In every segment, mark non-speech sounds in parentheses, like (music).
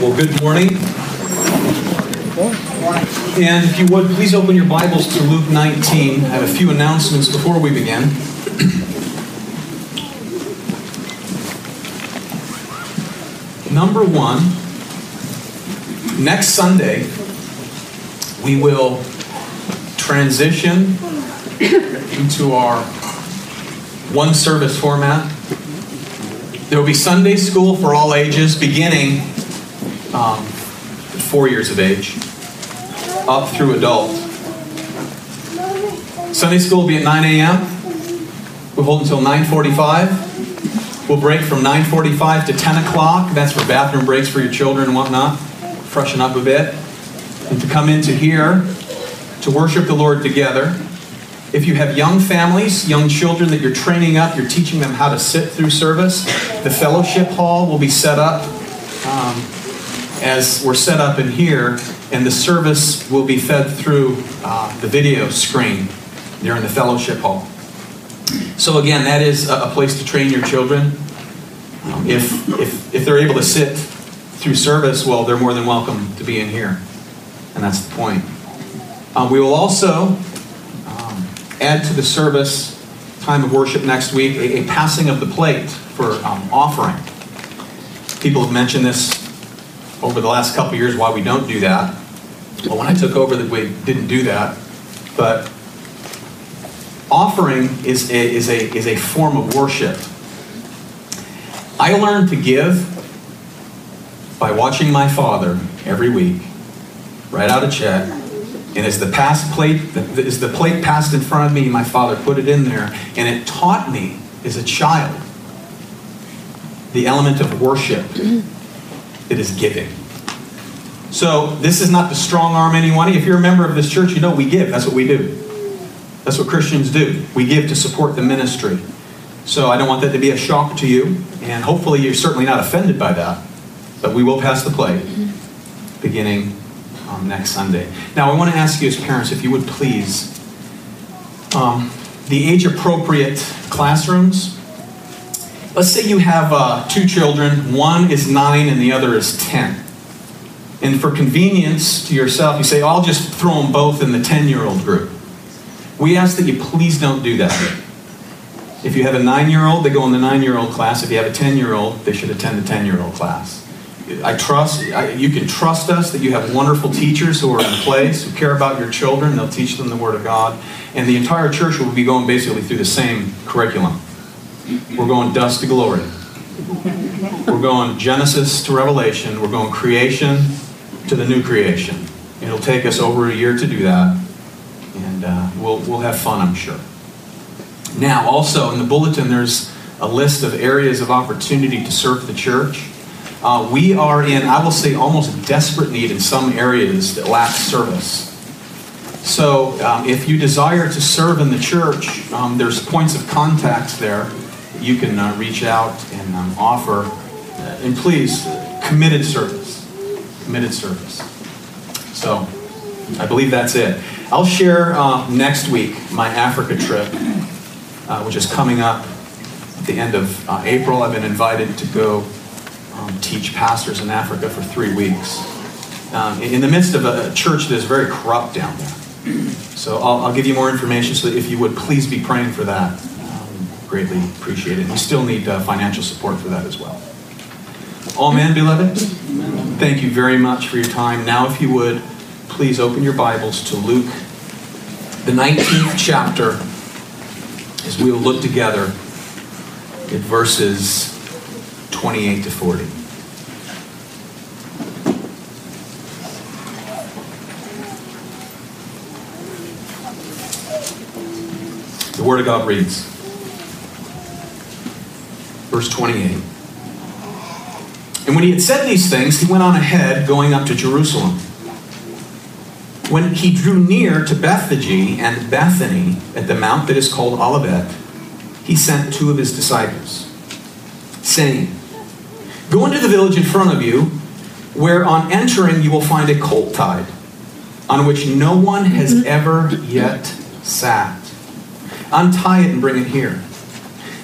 Well, good morning. And if you would, please open your Bibles to Luke 19. I have a few announcements before we begin. (clears throat) Number one, next Sunday, we will transition (coughs) into our one service format. There will be Sunday school for all ages beginning um, four years of age up through adult. Sunday school will be at 9 a.m. We'll hold until 9:45. We'll break from 9:45 to 10 o'clock. That's for bathroom breaks for your children and whatnot. Freshen up a bit. And to come into here to worship the Lord together. If you have young families, young children that you're training up, you're teaching them how to sit through service, the fellowship hall will be set up um, as we're set up in here, and the service will be fed through uh, the video screen during the fellowship hall. So again, that is a place to train your children. Um, if, if, if they're able to sit through service, well, they're more than welcome to be in here. And that's the point. Um, we will also um, add to the service time of worship next week a, a passing of the plate for um, offering. People have mentioned this over the last couple years why we don't do that. Well, when I took over, we didn't do that. But offering is a, is a, is a form of worship. I learned to give by watching my father every week write out a check, and as the pass plate, as the plate passed in front of me, my father put it in there, and it taught me as a child the element of worship that is giving. So this is not to strong arm anyone. If you're a member of this church, you know we give. That's what we do. That's what Christians do. We give to support the ministry. So I don't want that to be a shock to you, and hopefully you're certainly not offended by that. But we will pass the plate beginning um, next Sunday. Now, I want to ask you as parents if you would please, um, the age appropriate classrooms. Let's say you have uh, two children, one is nine and the other is 10. And for convenience to yourself, you say, I'll just throw them both in the 10 year old group. We ask that you please don't do that. If you have a nine year old, they go in the nine year old class. If you have a 10 year old, they should attend the 10 year old class. I trust, I, you can trust us that you have wonderful teachers who are in place, who care about your children. They'll teach them the Word of God. And the entire church will be going basically through the same curriculum. We're going dust to glory. We're going Genesis to Revelation. We're going creation to the new creation. It'll take us over a year to do that. And uh, we'll, we'll have fun, I'm sure. Now, also in the bulletin, there's a list of areas of opportunity to serve the church. Uh, we are in, I will say, almost desperate need in some areas that lack service. So, um, if you desire to serve in the church, um, there's points of contact there. You can uh, reach out and um, offer. Uh, and please, committed service. Committed service. So, I believe that's it. I'll share uh, next week my Africa trip, uh, which is coming up at the end of uh, April. I've been invited to go um, teach pastors in Africa for three weeks. Um, in the midst of a church that is very corrupt down there. So I'll, I'll give you more information so if you would please be praying for that. Greatly appreciate it. We still need uh, financial support for that as well. All men, beloved? Thank you very much for your time. Now, if you would, please open your Bibles to Luke, the 19th chapter, as we will look together at verses 28 to 40. The Word of God reads, verse 28. And when he had said these things, he went on ahead, going up to Jerusalem. When he drew near to Bethphage and Bethany at the mount that is called Olivet, he sent two of his disciples, saying, Go into the village in front of you, where on entering you will find a colt tied, on which no one has mm-hmm. ever yet sat. Untie it and bring it here.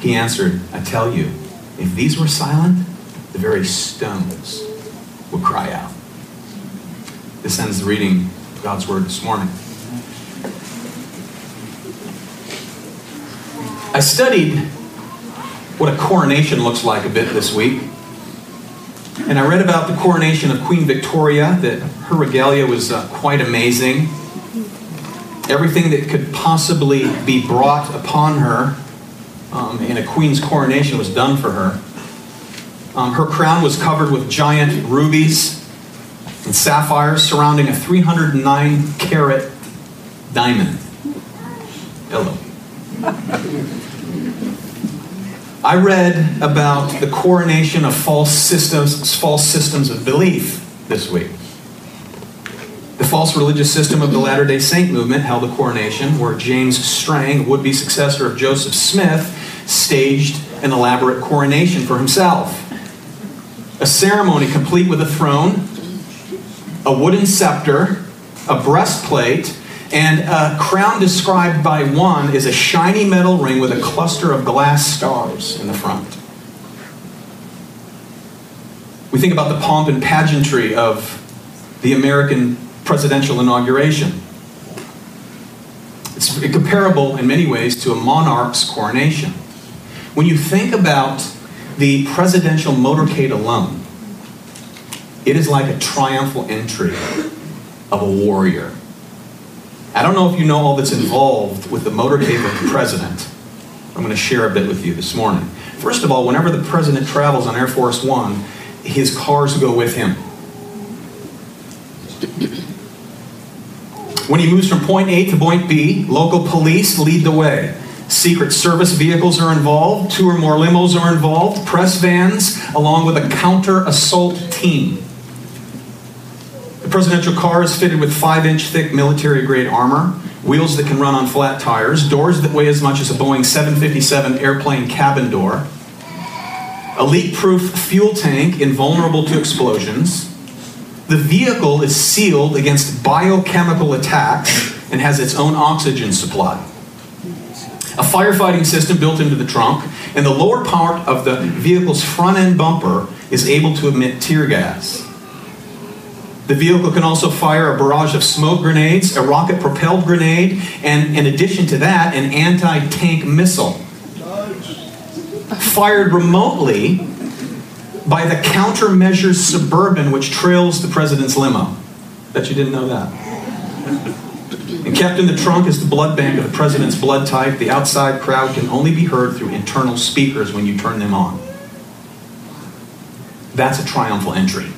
He answered, I tell you, if these were silent, the very stones would cry out. This ends the reading of God's Word this morning. I studied what a coronation looks like a bit this week. And I read about the coronation of Queen Victoria, that her regalia was uh, quite amazing. Everything that could possibly be brought upon her um, in a queen's coronation was done for her. Um, her crown was covered with giant rubies and sapphires surrounding a 309 carat diamond. Hello. I read about the coronation of false systems, false systems of belief this week. The false religious system of the Latter day Saint movement held a coronation where James Strang, would be successor of Joseph Smith, staged an elaborate coronation for himself a ceremony complete with a throne, a wooden scepter, a breastplate, and a crown described by one is a shiny metal ring with a cluster of glass stars in the front. We think about the pomp and pageantry of the American presidential inauguration. It's comparable in many ways to a monarch's coronation. When you think about the presidential motorcade alone, it is like a triumphal entry of a warrior. I don't know if you know all that's involved with the motorcade of the president. I'm going to share a bit with you this morning. First of all, whenever the president travels on Air Force One, his cars go with him. When he moves from point A to point B, local police lead the way. Secret Service vehicles are involved, two or more limos are involved, press vans, along with a counter assault team. The presidential car is fitted with 5 inch thick military grade armor, wheels that can run on flat tires, doors that weigh as much as a Boeing 757 airplane cabin door, a leak proof fuel tank invulnerable to explosions. The vehicle is sealed against biochemical attacks and has its own oxygen supply a firefighting system built into the trunk, and the lower part of the vehicle's front end bumper is able to emit tear gas. The vehicle can also fire a barrage of smoke grenades, a rocket propelled grenade, and in addition to that, an anti tank missile. Fired remotely by the countermeasures suburban which trails the president's limo. Bet you didn't know that. And kept in the trunk is the blood bank of the president's blood type. The outside crowd can only be heard through internal speakers when you turn them on. That's a triumphal entry.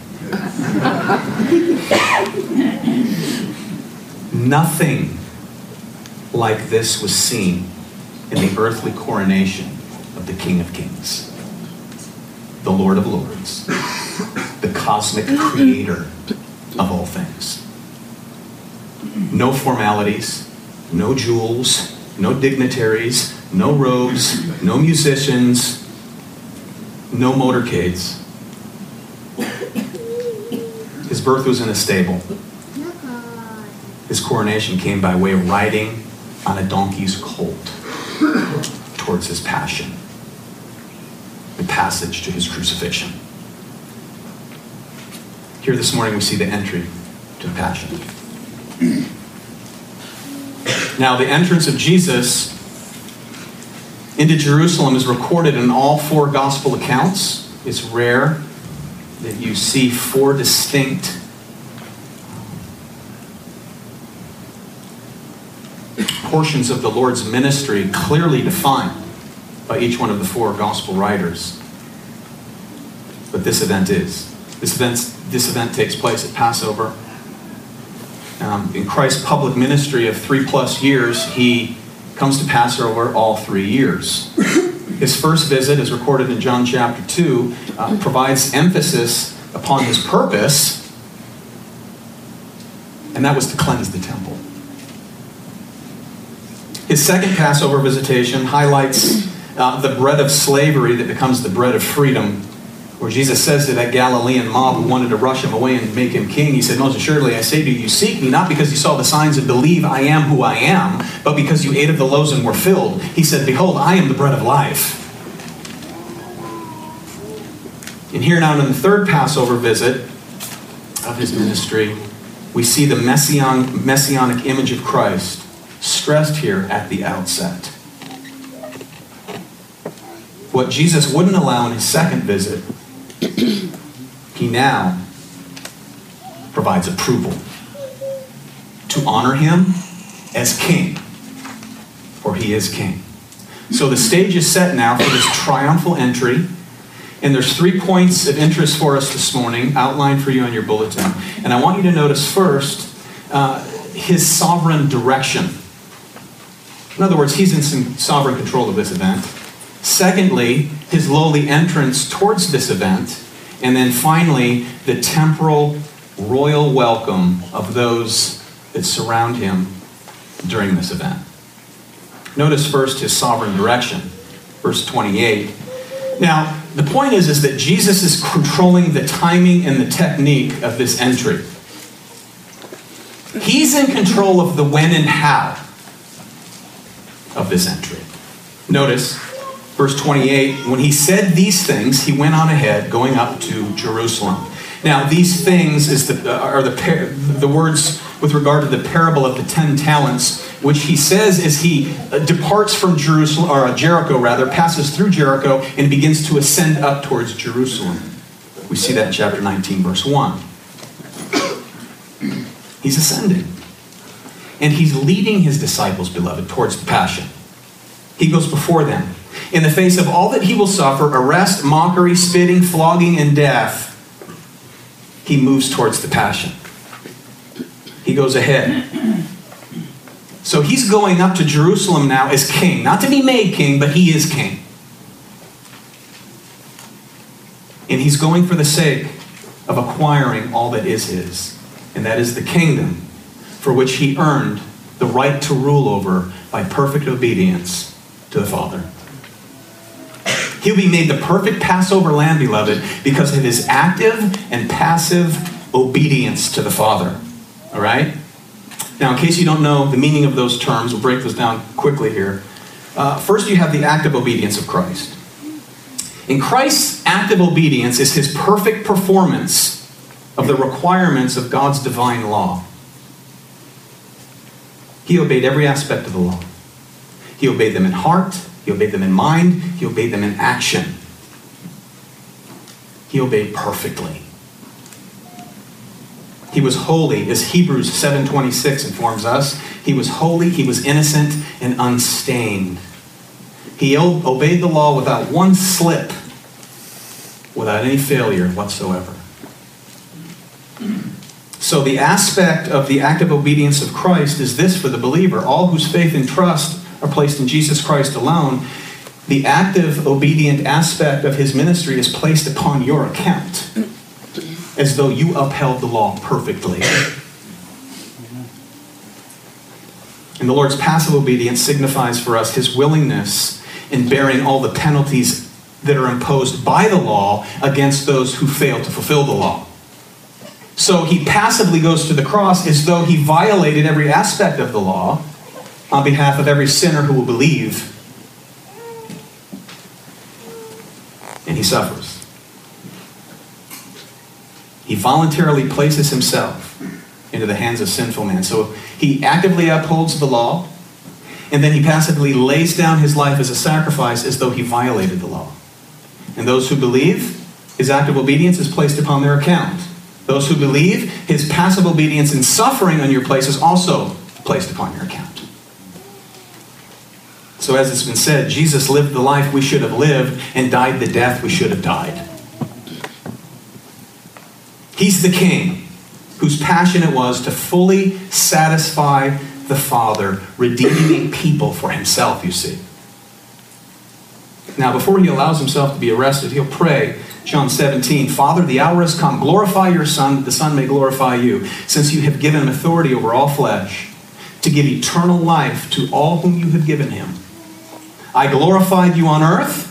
Nothing like this was seen in the earthly coronation of the King of Kings, the Lord of Lords, the cosmic creator of all things no formalities, no jewels, no dignitaries, no robes, no musicians, no motorcades. His birth was in a stable. His coronation came by way of riding on a donkey's colt towards his passion, the passage to his crucifixion. Here this morning we see the entry to the passion. (clears throat) Now, the entrance of Jesus into Jerusalem is recorded in all four gospel accounts. It's rare that you see four distinct portions of the Lord's ministry clearly defined by each one of the four gospel writers. But this event is. This event, this event takes place at Passover. Um, in Christ's public ministry of three plus years, he comes to Passover all three years. (laughs) His first visit, as recorded in John chapter 2, uh, provides emphasis upon his purpose, and that was to cleanse the temple. His second Passover visitation highlights uh, the bread of slavery that becomes the bread of freedom where Jesus says to that Galilean mob who wanted to rush him away and make him king, he said, Most assuredly, I say to you, you seek me not because you saw the signs and believe I am who I am, but because you ate of the loaves and were filled. He said, Behold, I am the bread of life. And here now in the third Passover visit of his ministry, we see the messianic, messianic image of Christ stressed here at the outset. What Jesus wouldn't allow in his second visit (clears throat) he now provides approval to honor him as king, for he is king. So the stage is set now for this triumphal entry. And there's three points of interest for us this morning, outlined for you on your bulletin. And I want you to notice first uh, his sovereign direction. In other words, he's in some sovereign control of this event. Secondly, his lowly entrance towards this event. And then finally, the temporal royal welcome of those that surround him during this event. Notice first his sovereign direction, verse 28. Now, the point is, is that Jesus is controlling the timing and the technique of this entry. He's in control of the when and how of this entry. Notice verse 28, when he said these things, he went on ahead, going up to Jerusalem. Now, these things is the, uh, are the, the words with regard to the parable of the ten talents, which he says as he uh, departs from Jerusalem, or uh, Jericho rather, passes through Jericho and begins to ascend up towards Jerusalem. We see that in chapter 19, verse 1. He's ascending. And he's leading his disciples, beloved, towards the passion. He goes before them in the face of all that he will suffer arrest, mockery, spitting, flogging, and death he moves towards the passion. He goes ahead. So he's going up to Jerusalem now as king. Not to be made king, but he is king. And he's going for the sake of acquiring all that is his, and that is the kingdom for which he earned the right to rule over by perfect obedience to the Father. He'll be made the perfect Passover lamb, beloved, because of his active and passive obedience to the Father. All right? Now, in case you don't know the meaning of those terms, we'll break those down quickly here. Uh, first, you have the active obedience of Christ. In Christ's active obedience is his perfect performance of the requirements of God's divine law. He obeyed every aspect of the law. He obeyed them in heart, he obeyed them in mind, he obeyed them in action. He obeyed perfectly. He was holy, as Hebrews 7:26 informs us. He was holy, he was innocent and unstained. He obeyed the law without one slip, without any failure whatsoever. So, the aspect of the active obedience of Christ is this for the believer all whose faith and trust are placed in Jesus Christ alone, the active, obedient aspect of his ministry is placed upon your account as though you upheld the law perfectly. And the Lord's passive obedience signifies for us his willingness in bearing all the penalties that are imposed by the law against those who fail to fulfill the law. So he passively goes to the cross as though he violated every aspect of the law on behalf of every sinner who will believe. And he suffers. He voluntarily places himself into the hands of sinful man. So he actively upholds the law, and then he passively lays down his life as a sacrifice as though he violated the law. And those who believe, his active obedience is placed upon their account. Those who believe, his passive obedience in suffering on your place is also placed upon your account. So, as it's been said, Jesus lived the life we should have lived and died the death we should have died. He's the king whose passion it was to fully satisfy the Father, redeeming people for himself, you see. Now, before he allows himself to be arrested, he'll pray, John 17, Father, the hour has come. Glorify your Son, that the Son may glorify you, since you have given him authority over all flesh, to give eternal life to all whom you have given him. I glorified you on earth,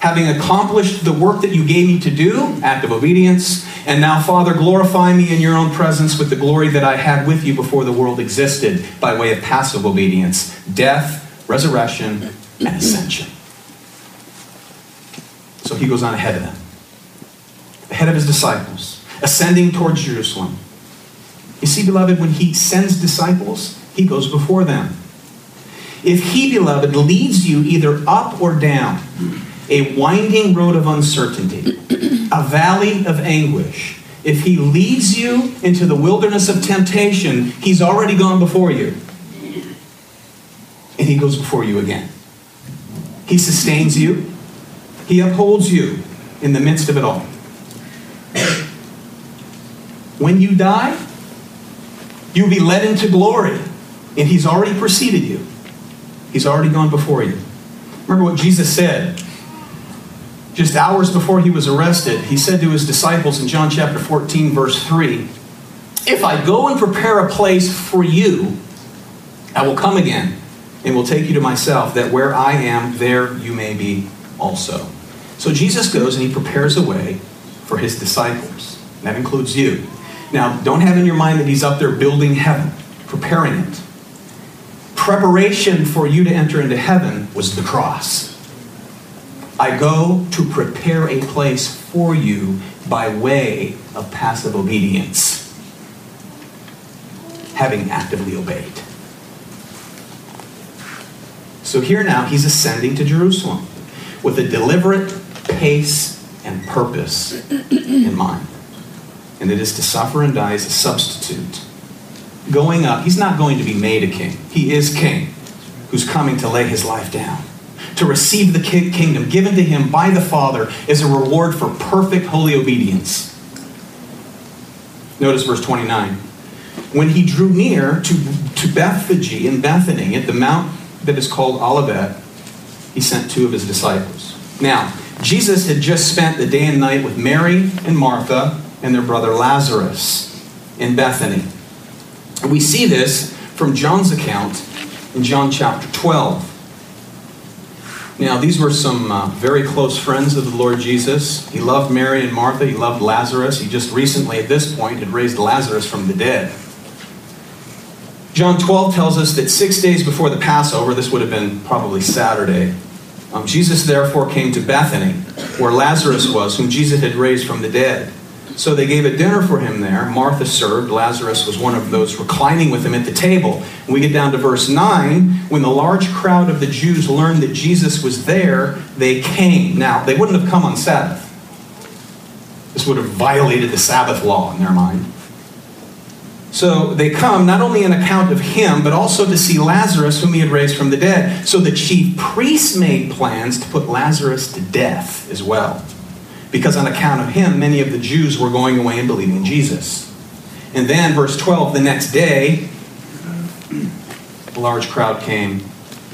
having accomplished the work that you gave me to do, act of obedience. And now, Father, glorify me in your own presence with the glory that I had with you before the world existed by way of passive obedience, death, resurrection, and ascension. So he goes on ahead of them, ahead of his disciples, ascending towards Jerusalem. You see, beloved, when he sends disciples, he goes before them. If he, beloved, leads you either up or down a winding road of uncertainty, a valley of anguish, if he leads you into the wilderness of temptation, he's already gone before you. And he goes before you again. He sustains you, he upholds you in the midst of it all. When you die, you'll be led into glory, and He's already preceded you. He's already gone before you. Remember what Jesus said just hours before he was arrested. He said to his disciples in John chapter 14, verse 3 If I go and prepare a place for you, I will come again and will take you to myself, that where I am, there you may be also. So Jesus goes and he prepares a way for his disciples. That includes you. Now, don't have in your mind that he's up there building heaven, preparing it. Preparation for you to enter into heaven was the cross. I go to prepare a place for you by way of passive obedience, having actively obeyed. So here now, he's ascending to Jerusalem with a deliberate pace and purpose in mind. And it is to suffer and die as a substitute. Going up, he's not going to be made a king. He is king who's coming to lay his life down, to receive the kingdom given to him by the Father as a reward for perfect holy obedience. Notice verse 29. When he drew near to, to Bethphage in Bethany at the mount that is called Olivet, he sent two of his disciples. Now, Jesus had just spent the day and night with Mary and Martha and their brother Lazarus in Bethany. We see this from John's account in John chapter 12. Now, these were some uh, very close friends of the Lord Jesus. He loved Mary and Martha. He loved Lazarus. He just recently, at this point, had raised Lazarus from the dead. John 12 tells us that six days before the Passover, this would have been probably Saturday, um, Jesus therefore came to Bethany, where Lazarus was, whom Jesus had raised from the dead. So they gave a dinner for him there. Martha served. Lazarus was one of those reclining with him at the table. We get down to verse 9. When the large crowd of the Jews learned that Jesus was there, they came. Now, they wouldn't have come on Sabbath. This would have violated the Sabbath law in their mind. So they come not only an account of him, but also to see Lazarus, whom he had raised from the dead. So the chief priests made plans to put Lazarus to death as well. Because on account of him, many of the Jews were going away and believing in Jesus. And then, verse 12, the next day, a large crowd came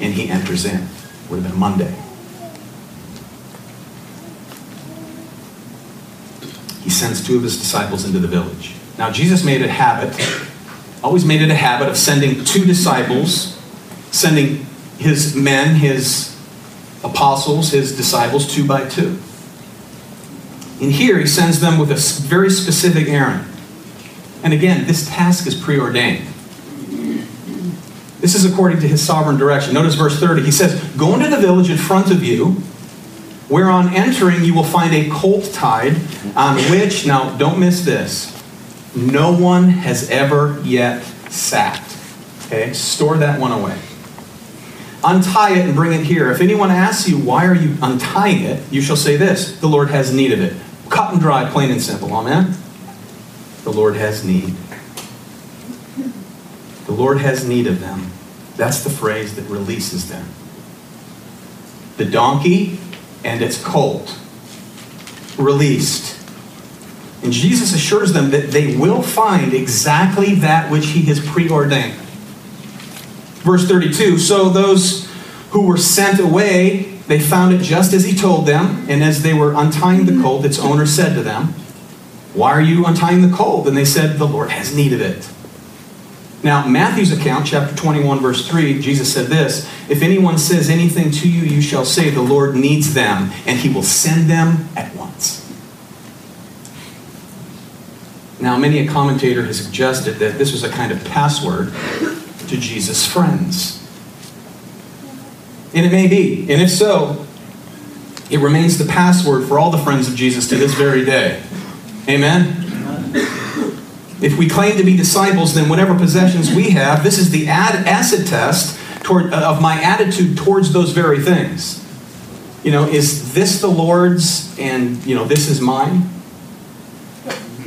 and he enters in. Would have been Monday. He sends two of his disciples into the village. Now, Jesus made a habit, always made it a habit of sending two disciples, sending his men, his apostles, his disciples, two by two. And here he sends them with a very specific errand. And again, this task is preordained. This is according to his sovereign direction. Notice verse 30. He says, Go into the village in front of you, where on entering you will find a colt tied, on which, now don't miss this, no one has ever yet sat. Okay? Store that one away. Untie it and bring it here. If anyone asks you, why are you untying it? You shall say this the Lord has need of it. Cut and dry, plain and simple. Amen? The Lord has need. The Lord has need of them. That's the phrase that releases them. The donkey and its colt released. And Jesus assures them that they will find exactly that which he has preordained. Verse 32 So those who were sent away, they found it just as he told them. And as they were untying the colt, its owner said to them, Why are you untying the colt? And they said, The Lord has need of it. Now, Matthew's account, chapter 21, verse 3, Jesus said this If anyone says anything to you, you shall say, The Lord needs them, and he will send them at once. Now, many a commentator has suggested that this was a kind of password to Jesus' friends. And it may be. And if so, it remains the password for all the friends of Jesus to this very day. Amen? If we claim to be disciples, then whatever possessions we have, this is the ad- acid test toward, uh, of my attitude towards those very things. You know, is this the Lord's and, you know, this is mine?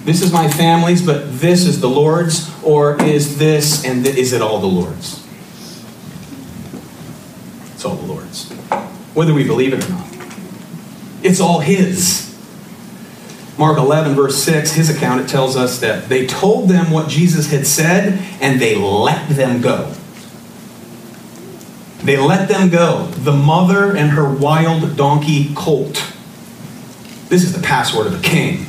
This is my family's, but this is the Lord's? Or is this and th- is it all the Lord's? It's all the Lord's. Whether we believe it or not. It's all His. Mark 11, verse 6, his account, it tells us that they told them what Jesus had said and they let them go. They let them go. The mother and her wild donkey colt. This is the password of a king.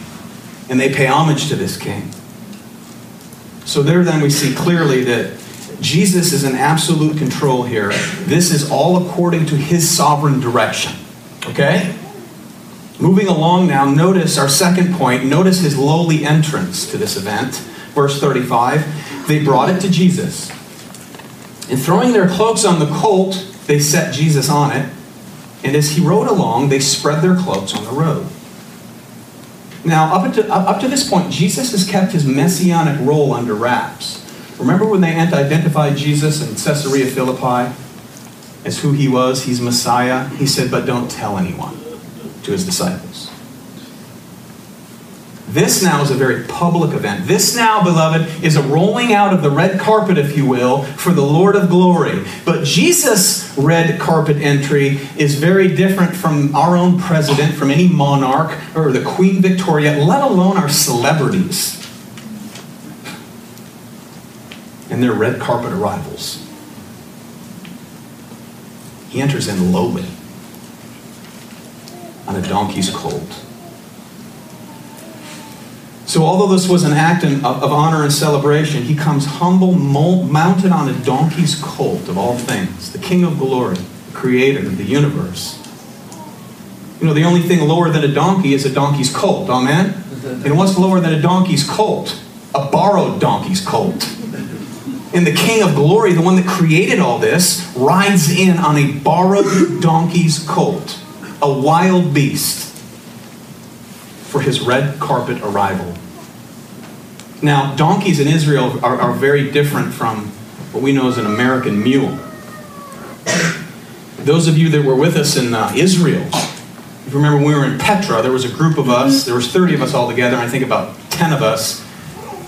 And they pay homage to this king. So, there then we see clearly that Jesus is in absolute control here. This is all according to his sovereign direction. Okay? Moving along now, notice our second point. Notice his lowly entrance to this event. Verse 35 They brought it to Jesus. And throwing their cloaks on the colt, they set Jesus on it. And as he rode along, they spread their cloaks on the road. Now, up to, up to this point, Jesus has kept his messianic role under wraps. Remember when they identified Jesus in Caesarea Philippi as who he was? He's Messiah. He said, But don't tell anyone to his disciples. This now is a very public event. This now, beloved, is a rolling out of the red carpet, if you will, for the Lord of glory. But Jesus' red carpet entry is very different from our own president, from any monarch, or the Queen Victoria, let alone our celebrities and their red carpet arrivals. He enters in lowly on a donkey's colt. So, although this was an act of, of honor and celebration, he comes humble, mounted on a donkey's colt of all things, the King of glory, the creator of the universe. You know, the only thing lower than a donkey is a donkey's colt, amen? (laughs) And what's lower than a donkey's colt? A borrowed donkey's colt. And the King of glory, the one that created all this, rides in on a borrowed donkey's colt a wild beast for his red carpet arrival. Now, donkeys in Israel are, are very different from what we know as an American mule. Those of you that were with us in uh, Israel, if you remember when we were in Petra, there was a group of us, there was 30 of us all together, and I think about 10 of us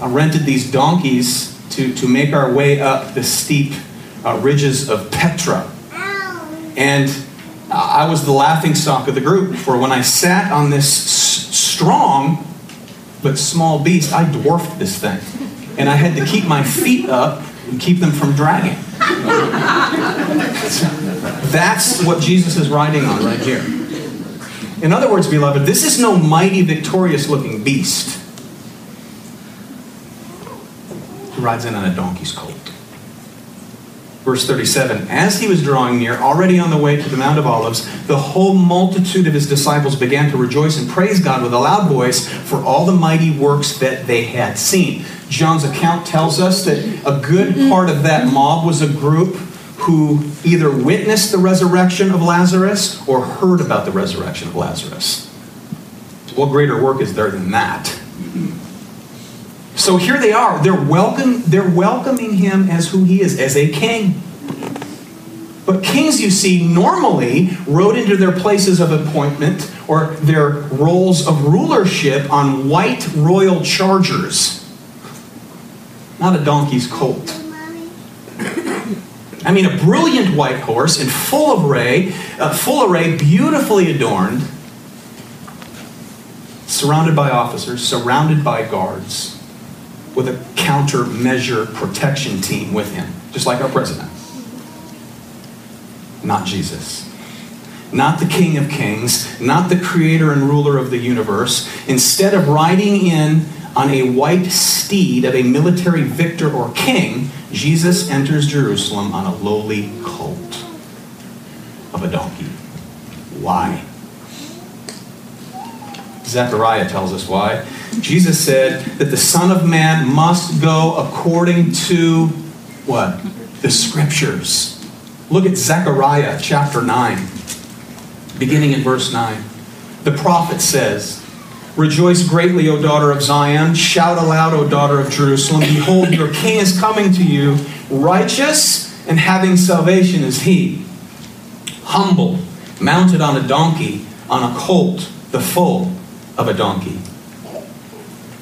uh, rented these donkeys to, to make our way up the steep uh, ridges of Petra. And I was the laughing stock of the group, for when I sat on this strong but small beast, I dwarfed this thing. And I had to keep my feet up and keep them from dragging. That's what Jesus is riding on right here. In other words, beloved, this is no mighty, victorious looking beast. He rides in on a donkey's colt. Verse 37 As he was drawing near, already on the way to the Mount of Olives, the whole multitude of his disciples began to rejoice and praise God with a loud voice for all the mighty works that they had seen. John's account tells us that a good mm-hmm. part of that mob was a group who either witnessed the resurrection of Lazarus or heard about the resurrection of Lazarus. What greater work is there than that? So here they are. They're welcome, they're welcoming him as who he is, as a king. But kings, you see, normally rode into their places of appointment or their roles of rulership on white royal chargers, not a donkey's colt. I mean, a brilliant white horse in full array, uh, full array, beautifully adorned, surrounded by officers, surrounded by guards, with a countermeasure protection team with him, just like our president. Not Jesus. Not the King of Kings, not the creator and ruler of the universe. Instead of riding in on a white steed of a military victor or king, Jesus enters Jerusalem on a lowly colt of a donkey. Why? Zechariah tells us why. Jesus said that the Son of Man must go according to what? The Scriptures. Look at Zechariah chapter 9, beginning in verse 9. The prophet says, Rejoice greatly, O daughter of Zion. Shout aloud, O daughter of Jerusalem. Behold, your king is coming to you. Righteous and having salvation is he. Humble, mounted on a donkey, on a colt, the foal of a donkey.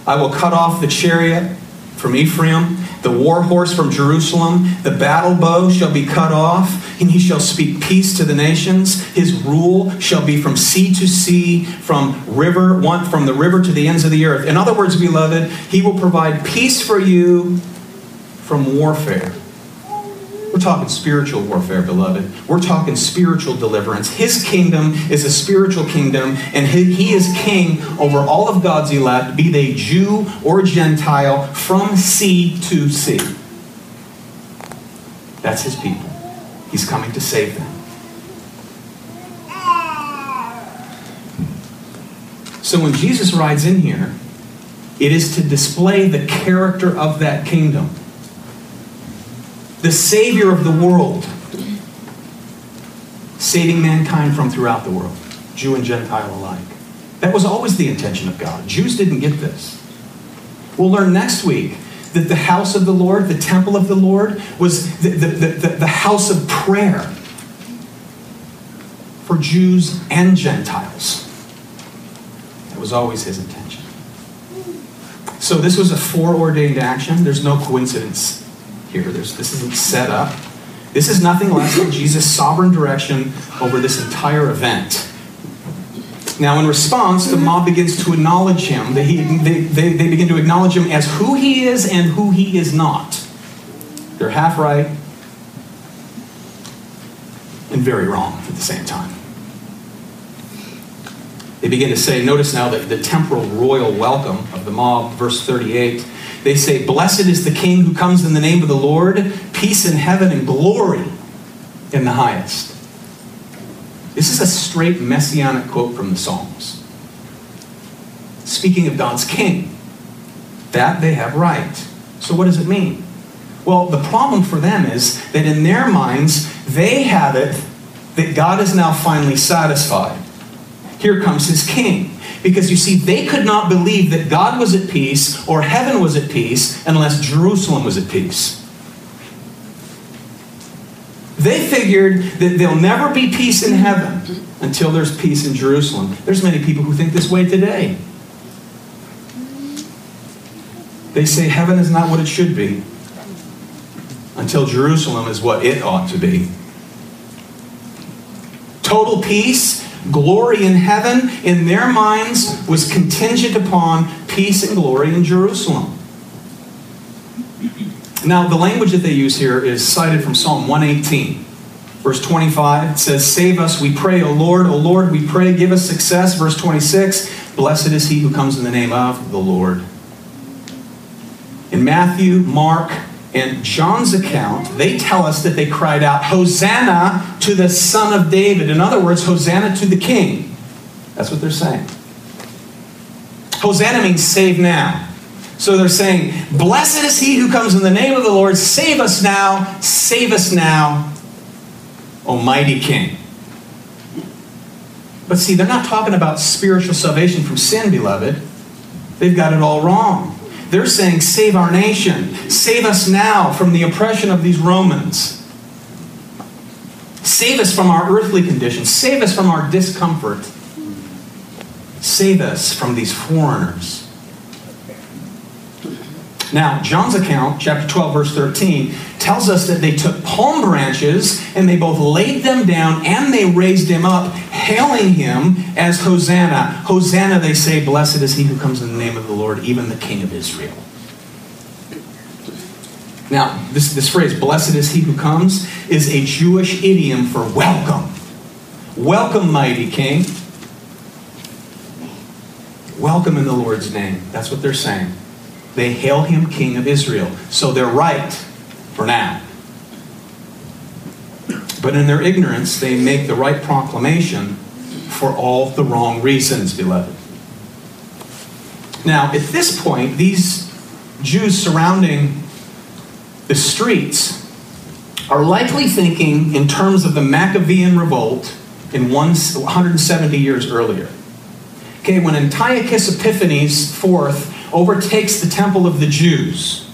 I will cut off the chariot from Ephraim, the war horse from Jerusalem. The battle bow shall be cut off, and he shall speak peace to the nations. His rule shall be from sea to sea, from river one from the river to the ends of the earth. In other words, beloved, he will provide peace for you from warfare. We're talking spiritual warfare, beloved. We're talking spiritual deliverance. His kingdom is a spiritual kingdom, and he is king over all of God's elect, be they Jew or Gentile, from sea to sea. That's his people. He's coming to save them. So when Jesus rides in here, it is to display the character of that kingdom the Savior of the world, saving mankind from throughout the world, Jew and Gentile alike. That was always the intention of God. Jews didn't get this. We'll learn next week that the house of the Lord, the temple of the Lord, was the, the, the, the house of prayer for Jews and Gentiles. That was always his intention. So this was a foreordained action. There's no coincidence here. There's, this isn't set up. This is nothing less than Jesus' sovereign direction over this entire event. Now, in response, the mob begins to acknowledge him. They, they, they, they begin to acknowledge him as who he is and who he is not. They're half right and very wrong at the same time. They begin to say, notice now that the temporal royal welcome of the mob, verse 38 they say, Blessed is the King who comes in the name of the Lord, peace in heaven and glory in the highest. This is a straight messianic quote from the Psalms. Speaking of God's king, that they have right. So, what does it mean? Well, the problem for them is that in their minds, they have it that God is now finally satisfied. Here comes his king. Because you see, they could not believe that God was at peace or heaven was at peace unless Jerusalem was at peace. They figured that there'll never be peace in heaven until there's peace in Jerusalem. There's many people who think this way today. They say heaven is not what it should be until Jerusalem is what it ought to be. Total peace glory in heaven in their minds was contingent upon peace and glory in Jerusalem. Now, the language that they use here is cited from Psalm 118. Verse 25 it says, Save us, we pray, O Lord. O Lord, we pray, give us success. Verse 26 Blessed is he who comes in the name of the Lord. In Matthew, Mark, in John's account, they tell us that they cried out, Hosanna to the Son of David. In other words, Hosanna to the King. That's what they're saying. Hosanna means save now. So they're saying, Blessed is he who comes in the name of the Lord. Save us now. Save us now, Almighty King. But see, they're not talking about spiritual salvation from sin, beloved. They've got it all wrong. They're saying, Save our nation. Save us now from the oppression of these Romans. Save us from our earthly conditions. Save us from our discomfort. Save us from these foreigners. Now, John's account, chapter 12, verse 13, tells us that they took palm branches and they both laid them down and they raised him up, hailing him as Hosanna. Hosanna, they say, blessed is he who comes in the name of the Lord, even the King of Israel. Now, this, this phrase, blessed is he who comes, is a Jewish idiom for welcome. Welcome, mighty King. Welcome in the Lord's name. That's what they're saying. They hail him King of Israel. So they're right for now. But in their ignorance, they make the right proclamation for all the wrong reasons, beloved. Now, at this point, these Jews surrounding the streets are likely thinking in terms of the Maccabean revolt in 170 years earlier. Okay, when Antiochus Epiphanes IV overtakes the temple of the Jews,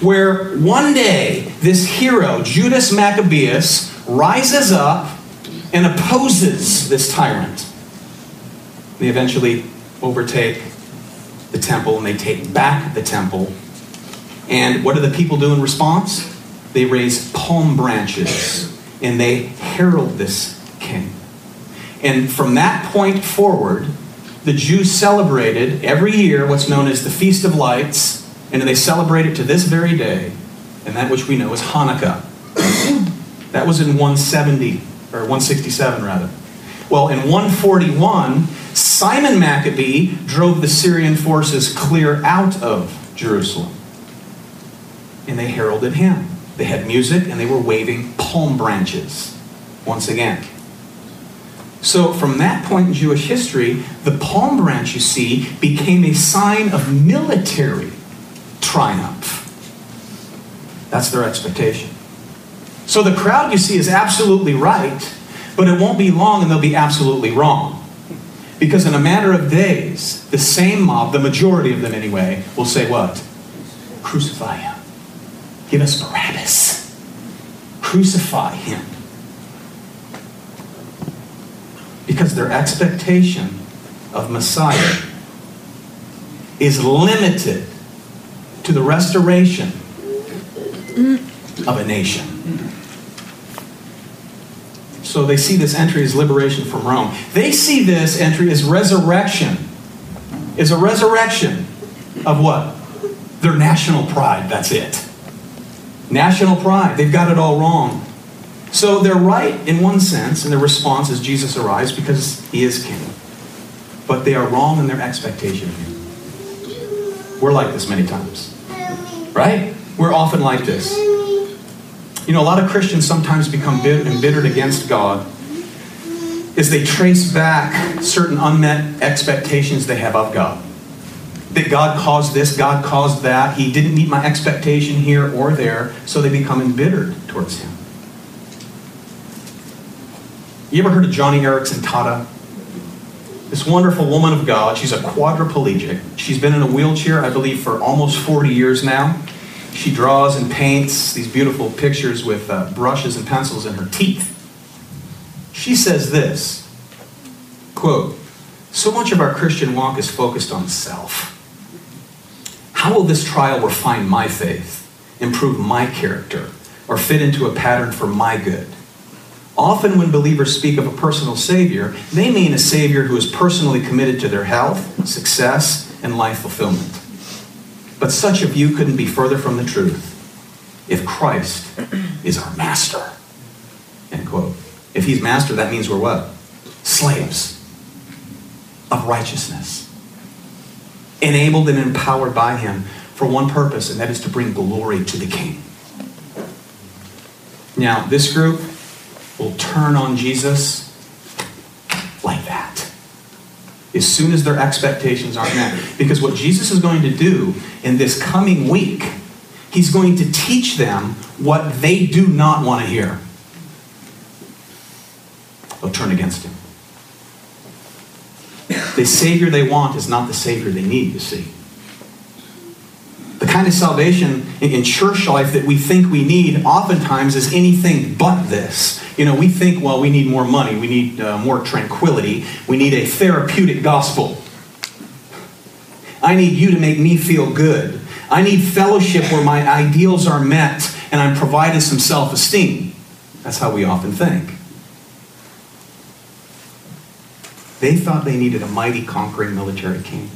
where one day this hero, Judas Maccabeus, rises up and opposes this tyrant. They eventually overtake the temple and they take back the temple. And what do the people do in response? They raise palm branches and they herald this king. And from that point forward, the Jews celebrated every year what's known as the Feast of Lights, and they celebrate it to this very day, and that which we know as Hanukkah. that was in 170, or 167 rather. Well, in 141, Simon Maccabee drove the Syrian forces clear out of Jerusalem. And they heralded him. They had music and they were waving palm branches once again. So, from that point in Jewish history, the palm branch, you see, became a sign of military triumph. That's their expectation. So, the crowd, you see, is absolutely right, but it won't be long and they'll be absolutely wrong. Because in a matter of days, the same mob, the majority of them anyway, will say what? Crucify him. Give us Barabbas. Crucify him. Because their expectation of Messiah is limited to the restoration of a nation. So they see this entry as liberation from Rome. They see this entry as resurrection. Is a resurrection of what? Their national pride. That's it. National pride. They've got it all wrong. So they're right in one sense in their response is Jesus arrives because he is king. But they are wrong in their expectation of him. We're like this many times. Right? We're often like this. You know, a lot of Christians sometimes become embittered against God as they trace back certain unmet expectations they have of God. That God caused this, God caused that, He didn't meet my expectation here or there, so they become embittered towards Him. You ever heard of Joni Eareckson Tada? This wonderful woman of God. She's a quadriplegic. She's been in a wheelchair, I believe, for almost 40 years now. She draws and paints these beautiful pictures with uh, brushes and pencils in her teeth. She says this quote, So much of our Christian walk is focused on self. How will this trial refine my faith, improve my character, or fit into a pattern for my good? Often, when believers speak of a personal Savior, they mean a Savior who is personally committed to their health, success, and life fulfillment. But such a view couldn't be further from the truth if Christ is our master. End quote. If he's master, that means we're what? Slaves of righteousness. Enabled and empowered by him for one purpose, and that is to bring glory to the king. Now, this group will turn on Jesus like that. As soon as their expectations aren't met. Because what Jesus is going to do in this coming week, he's going to teach them what they do not want to hear. They'll turn against him. The Savior they want is not the Savior they need, you see. Kind of salvation in church life that we think we need oftentimes is anything but this. You know, we think, well, we need more money, we need uh, more tranquility, we need a therapeutic gospel. I need you to make me feel good. I need fellowship where my ideals are met and I'm provided some self esteem. That's how we often think. They thought they needed a mighty conquering military king.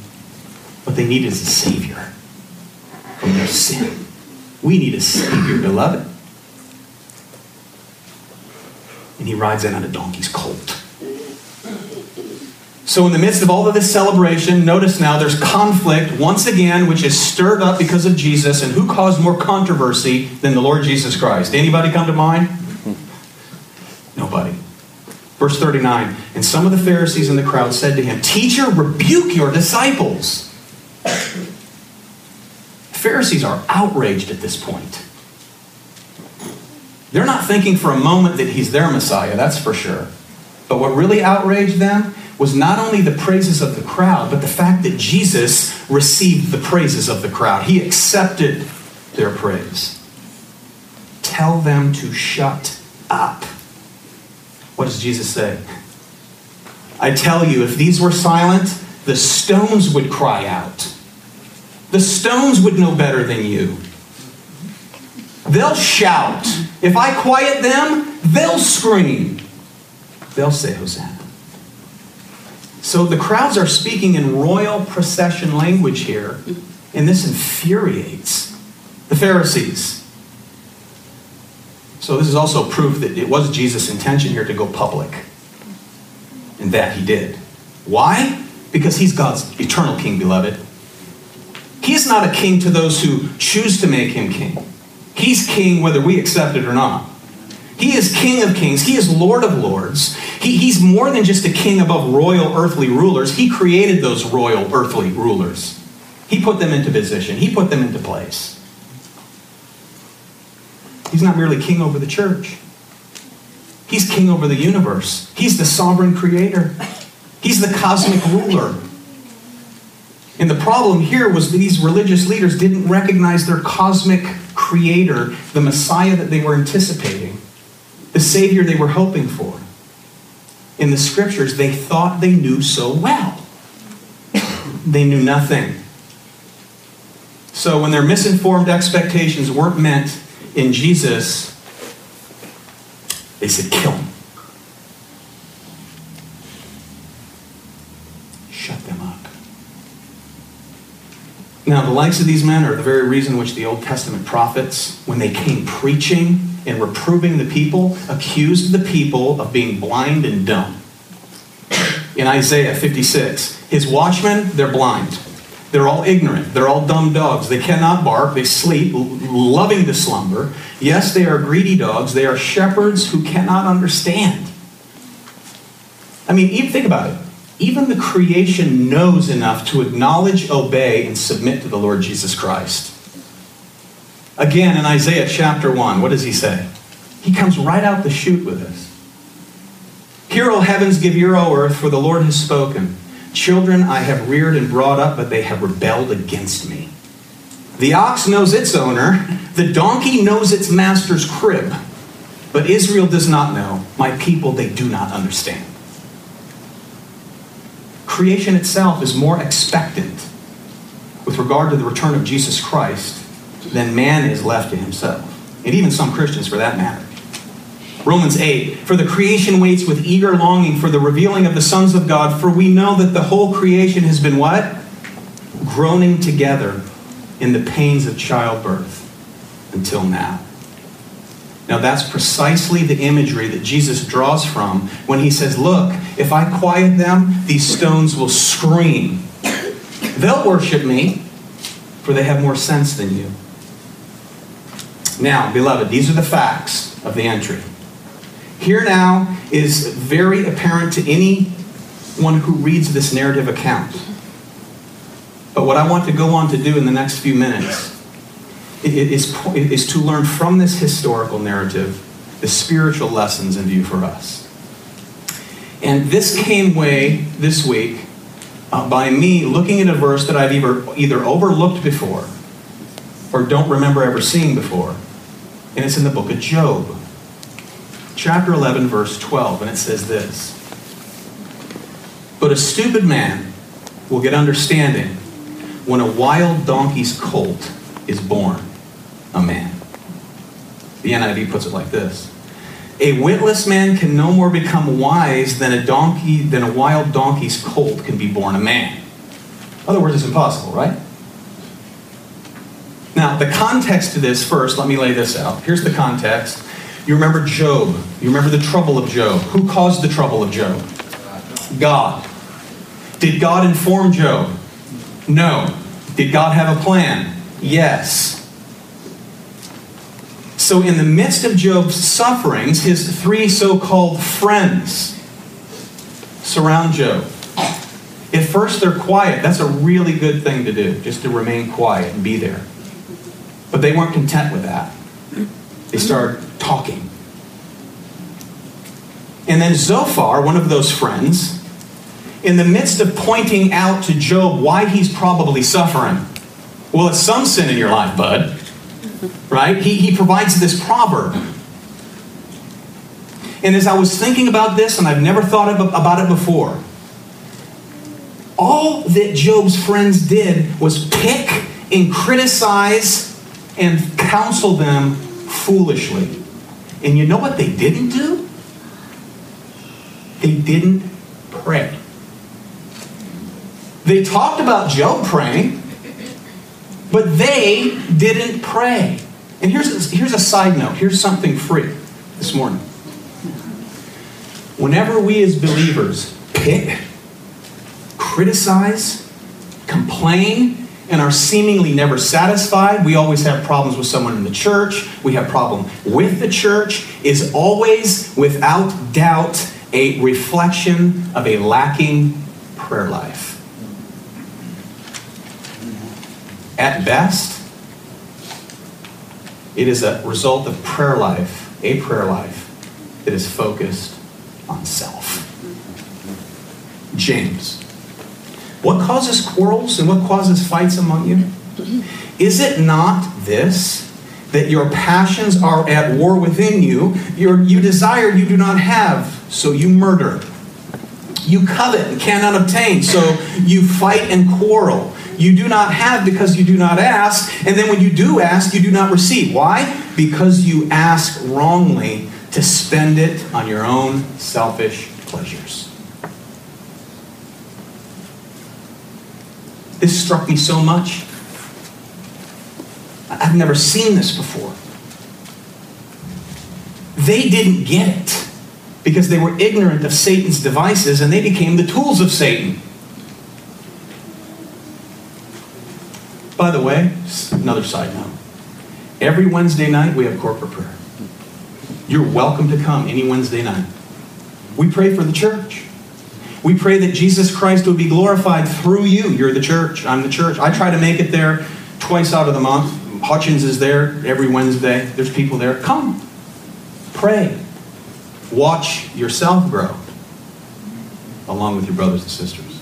What they needed is a savior from their sin. We need a savior, beloved. And he rides in on a donkey's colt. So, in the midst of all of this celebration, notice now there's conflict once again, which is stirred up because of Jesus. And who caused more controversy than the Lord Jesus Christ? Anybody come to mind? Nobody. Verse 39 And some of the Pharisees in the crowd said to him, Teacher, rebuke your disciples. Pharisees are outraged at this point. They're not thinking for a moment that he's their Messiah, that's for sure. But what really outraged them was not only the praises of the crowd, but the fact that Jesus received the praises of the crowd. He accepted their praise. Tell them to shut up. What does Jesus say? I tell you, if these were silent, the stones would cry out. The stones would know better than you. They'll shout. If I quiet them, they'll scream. They'll say, Hosanna. So the crowds are speaking in royal procession language here, and this infuriates the Pharisees. So this is also proof that it was Jesus' intention here to go public. And that he did. Why? Because he's God's eternal king, beloved. He's not a king to those who choose to make him king. He's king whether we accept it or not. He is King of kings. He is Lord of lords. He, he's more than just a king above royal earthly rulers. He created those royal earthly rulers. He put them into position, He put them into place. He's not merely king over the church, He's king over the universe. He's the sovereign creator, He's the cosmic ruler. And the problem here was these religious leaders didn't recognize their cosmic creator, the Messiah that they were anticipating, the Savior they were hoping for. In the scriptures, they thought they knew so well. they knew nothing. So when their misinformed expectations weren't met in Jesus, they said, kill him. Shut them up. Now, the likes of these men are the very reason which the Old Testament prophets, when they came preaching and reproving the people, accused the people of being blind and dumb. In Isaiah 56, his watchmen, they're blind. They're all ignorant. They're all dumb dogs. They cannot bark. They sleep, loving to slumber. Yes, they are greedy dogs. They are shepherds who cannot understand. I mean, even think about it. Even the creation knows enough to acknowledge, obey, and submit to the Lord Jesus Christ. Again, in Isaiah chapter 1, what does he say? He comes right out the chute with this. Hear, O heavens, give ear, O earth, for the Lord has spoken. Children I have reared and brought up, but they have rebelled against me. The ox knows its owner, the donkey knows its master's crib, but Israel does not know. My people, they do not understand. Creation itself is more expectant with regard to the return of Jesus Christ than man is left to himself, and even some Christians for that matter. Romans 8, for the creation waits with eager longing for the revealing of the sons of God, for we know that the whole creation has been what? Groaning together in the pains of childbirth until now. Now, that's precisely the imagery that Jesus draws from when he says, Look, if I quiet them, these stones will scream. They'll worship me, for they have more sense than you. Now, beloved, these are the facts of the entry. Here now is very apparent to anyone who reads this narrative account. But what I want to go on to do in the next few minutes is, is to learn from this historical narrative the spiritual lessons in view for us. And this came way this week uh, by me looking at a verse that I've either, either overlooked before or don't remember ever seeing before. And it's in the book of Job chapter 11, verse 12, and it says this But a stupid man will get understanding when a wild donkey's colt is born a man. The NIV puts it like this A witless man can no more become wise than a donkey, than a wild donkey's colt can be born a man. In other words, it's impossible, right? Now, the context to this first, let me lay this out. Here's the context. You remember Job. You remember the trouble of Job. Who caused the trouble of Job? God. Did God inform Job? No. Did God have a plan? Yes. So, in the midst of Job's sufferings, his three so called friends surround Job. At first, they're quiet. That's a really good thing to do, just to remain quiet and be there. But they weren't content with that. They start talking. And then Zophar, one of those friends, in the midst of pointing out to Job why he's probably suffering, well, it's some sin in your life, bud. Right? He, he provides this proverb. And as I was thinking about this, and I've never thought about it before, all that Job's friends did was pick and criticize and counsel them foolishly. And you know what they didn't do? They didn't pray. They talked about Job praying, but they didn't pray. And here's, here's a side note. Here's something free this morning. Whenever we as believers pick, criticize, complain, and are seemingly never satisfied. We always have problems with someone in the church. We have problem with the church is always without doubt a reflection of a lacking prayer life. At best, it is a result of prayer life, a prayer life that is focused on self. James what causes quarrels and what causes fights among you? Is it not this? That your passions are at war within you. Your, you desire, you do not have, so you murder. You covet and cannot obtain, so you fight and quarrel. You do not have because you do not ask, and then when you do ask, you do not receive. Why? Because you ask wrongly to spend it on your own selfish pleasures. This struck me so much. I've never seen this before. They didn't get it because they were ignorant of Satan's devices and they became the tools of Satan. By the way, another side note. Every Wednesday night we have corporate prayer. You're welcome to come any Wednesday night. We pray for the church. We pray that Jesus Christ would be glorified through you. You're the church. I'm the church. I try to make it there twice out of the month. Hutchins is there every Wednesday. There's people there. Come. Pray. Watch yourself grow along with your brothers and sisters.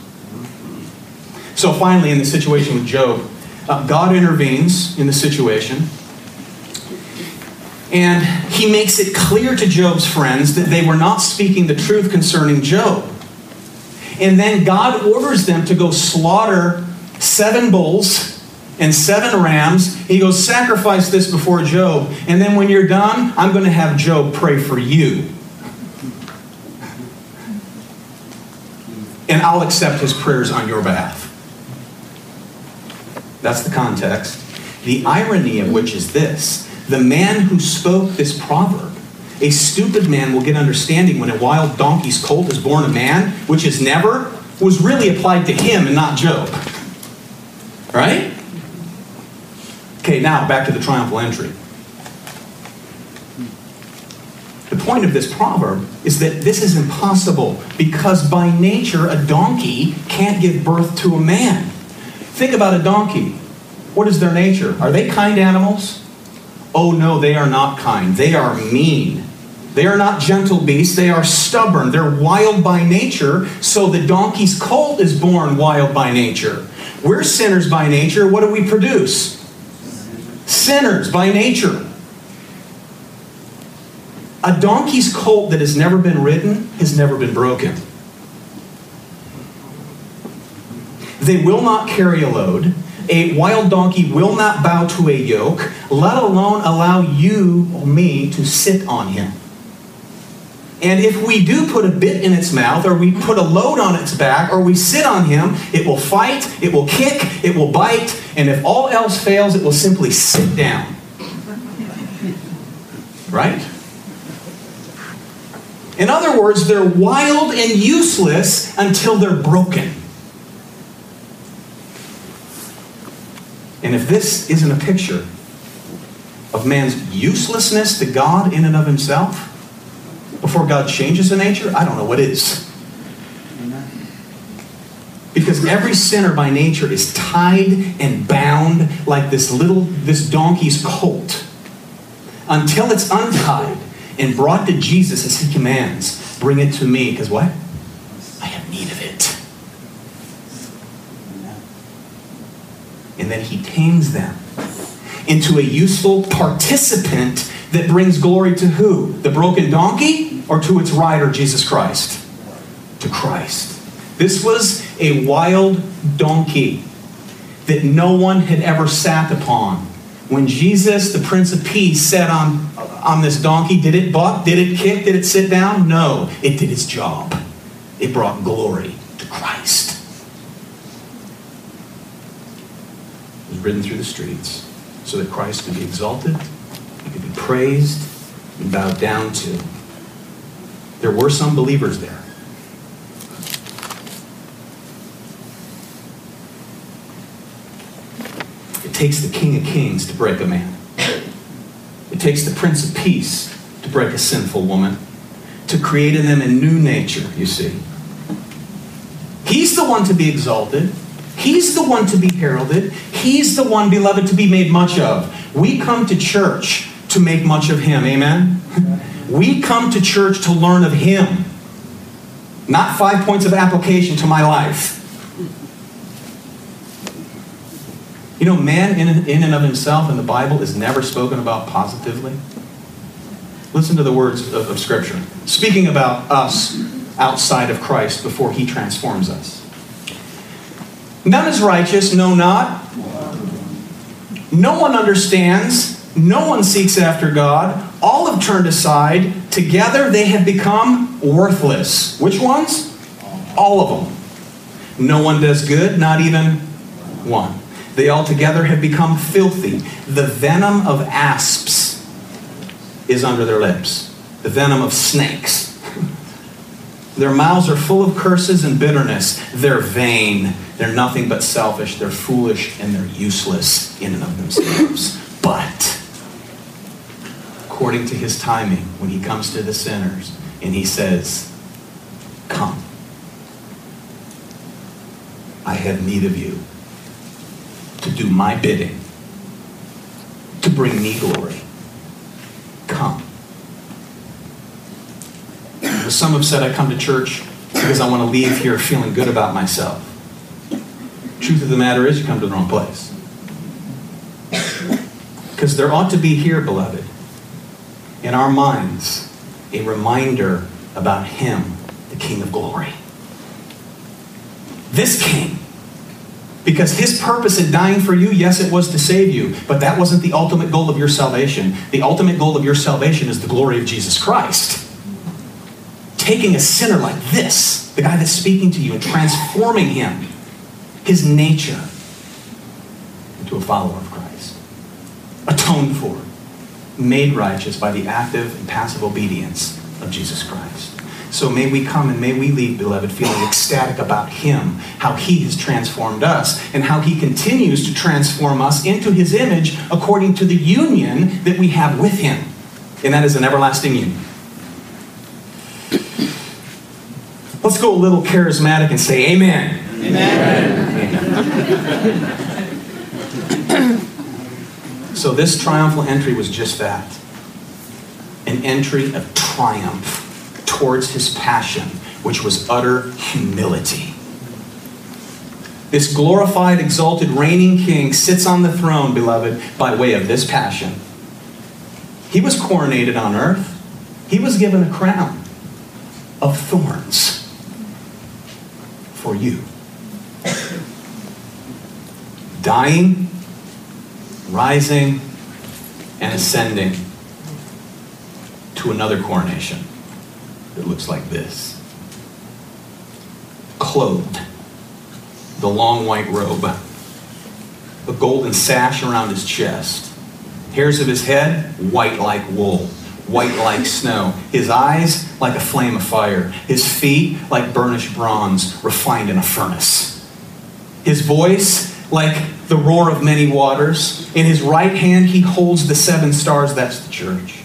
So finally, in the situation with Job, uh, God intervenes in the situation. And he makes it clear to Job's friends that they were not speaking the truth concerning Job. And then God orders them to go slaughter seven bulls and seven rams. He goes, Sacrifice this before Job. And then when you're done, I'm going to have Job pray for you. And I'll accept his prayers on your behalf. That's the context. The irony of which is this the man who spoke this proverb a stupid man will get understanding when a wild donkey's colt is born a man, which is never, was really applied to him and not Job. Right? Okay, now back to the triumphal entry. The point of this proverb is that this is impossible because by nature a donkey can't give birth to a man. Think about a donkey. What is their nature? Are they kind animals? Oh no, they are not kind. They are mean. They are not gentle beasts, they are stubborn. They're wild by nature, so the donkey's colt is born wild by nature. We're sinners by nature. What do we produce? Sinners by nature. A donkey's colt that has never been ridden has never been broken. They will not carry a load. A wild donkey will not bow to a yoke, let alone allow you or me to sit on him. And if we do put a bit in its mouth, or we put a load on its back, or we sit on him, it will fight, it will kick, it will bite, and if all else fails, it will simply sit down. Right? In other words, they're wild and useless until they're broken. And if this isn't a picture of man's uselessness to God in and of himself, before God changes the nature, I don't know what is. Because every sinner by nature is tied and bound like this little, this donkey's colt until it's untied and brought to Jesus as he commands. Bring it to me. Because what? I have need of it. And then he tames them into a useful participant that brings glory to who? The broken donkey or to its rider, Jesus Christ? To Christ. This was a wild donkey that no one had ever sat upon. When Jesus, the Prince of Peace, sat on, on this donkey, did it buck? Did it kick? Did it sit down? No. It did its job. It brought glory to Christ. It was ridden through the streets so that Christ could be exalted, he could be praised, and bowed down to. There were some believers there. It takes the King of Kings to break a man. It takes the Prince of Peace to break a sinful woman, to create in them a new nature, you see. He's the one to be exalted. He's the one to be heralded. He's the one, beloved, to be made much of. We come to church to make much of Him. Amen? (laughs) We come to church to learn of Him, not five points of application to my life. You know, man in, and of himself in the Bible is never spoken about positively. Listen to the words of Scripture. Speaking about us outside of Christ before He transforms us. None is righteous, no, not. No one understands. No one seeks after God. All have turned aside. Together they have become worthless. Which ones? All of them. No one does good, not even one. They all together have become filthy. The venom of asps is under their lips, the venom of snakes. (laughs) Their mouths are full of curses and bitterness. They're vain. They're nothing but selfish. They're foolish and they're useless in and of themselves. But according to his timing, when he comes to the sinners and he says, Come, I have need of you to do my bidding, to bring me glory. Come. Some have said I come to church because I want to leave here feeling good about myself. Truth of the matter is, you come to the wrong place. Because there ought to be here, beloved, in our minds, a reminder about Him, the King of glory. This King. Because his purpose in dying for you, yes, it was to save you, but that wasn't the ultimate goal of your salvation. The ultimate goal of your salvation is the glory of Jesus Christ. Taking a sinner like this, the guy that's speaking to you, and transforming him, his nature, into a follower of Christ. Atoned for, made righteous by the active and passive obedience of Jesus Christ. So may we come and may we leave, beloved, feeling ecstatic about Him, how He has transformed us, and how He continues to transform us into His image according to the union that we have with Him. And that is an everlasting union. Let's go a little charismatic and say amen. Amen. amen. so this triumphal entry was just that an entry of triumph towards his passion, which was utter humility. This glorified, exalted, reigning king sits on the throne, beloved, by way of this passion. He was coronated on earth, he was given a crown of thorns for you. dying, rising, and ascending to another coronation that looks like this. Clothed, the long white robe, a golden sash around his chest, hairs of his head white like wool, white like snow, his eyes like a flame of fire, his feet like burnished bronze refined in a furnace, his voice like the roar of many waters. In his right hand, he holds the seven stars. That's the church.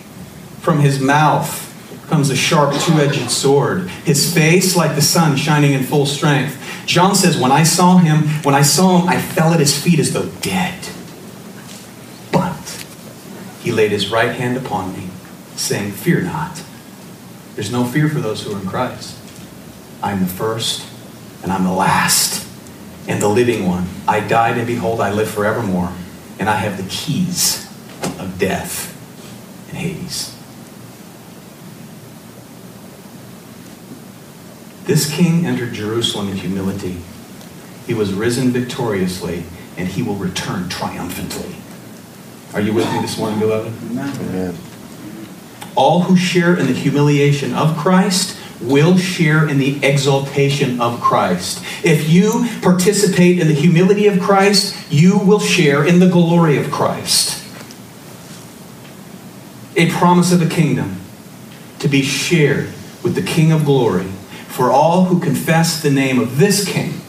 From his mouth comes a sharp two edged sword. His face like the sun shining in full strength. John says, When I saw him, when I saw him, I fell at his feet as though dead. But he laid his right hand upon me, saying, Fear not. There's no fear for those who are in Christ. I'm the first and I'm the last and the living one. I died, and behold, I live forevermore, and I have the keys of death and Hades. This king entered Jerusalem in humility. He was risen victoriously, and he will return triumphantly. Are you with me this morning, beloved? Amen. All who share in the humiliation of Christ will share in the exaltation of Christ. If you participate in the humility of Christ, you will share in the glory of Christ. A promise of a kingdom to be shared with the King of glory for all who confess the name of this King,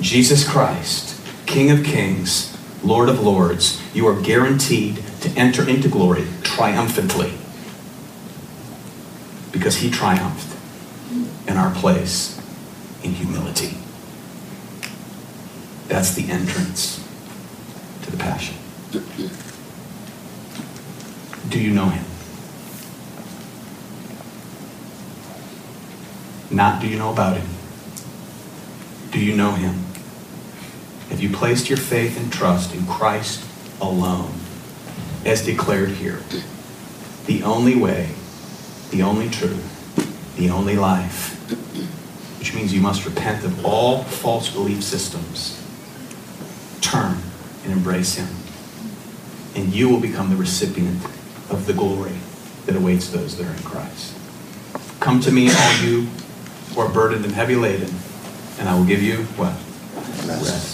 Jesus Christ, King of kings, Lord of lords. You are guaranteed to enter into glory triumphantly because he triumphed in our place in humility. That's the entrance to the passion. Do you know him? Not do you know about him? Do you know him? Have you placed your faith and trust in Christ alone, as declared here? The only way, the only truth, the only life, which means you must repent of all false belief systems turn and embrace Him. And you will become the recipient of the glory that awaits those that are in Christ. Come to me, all you who are burdened and heavy laden, and I will give you what? Rest.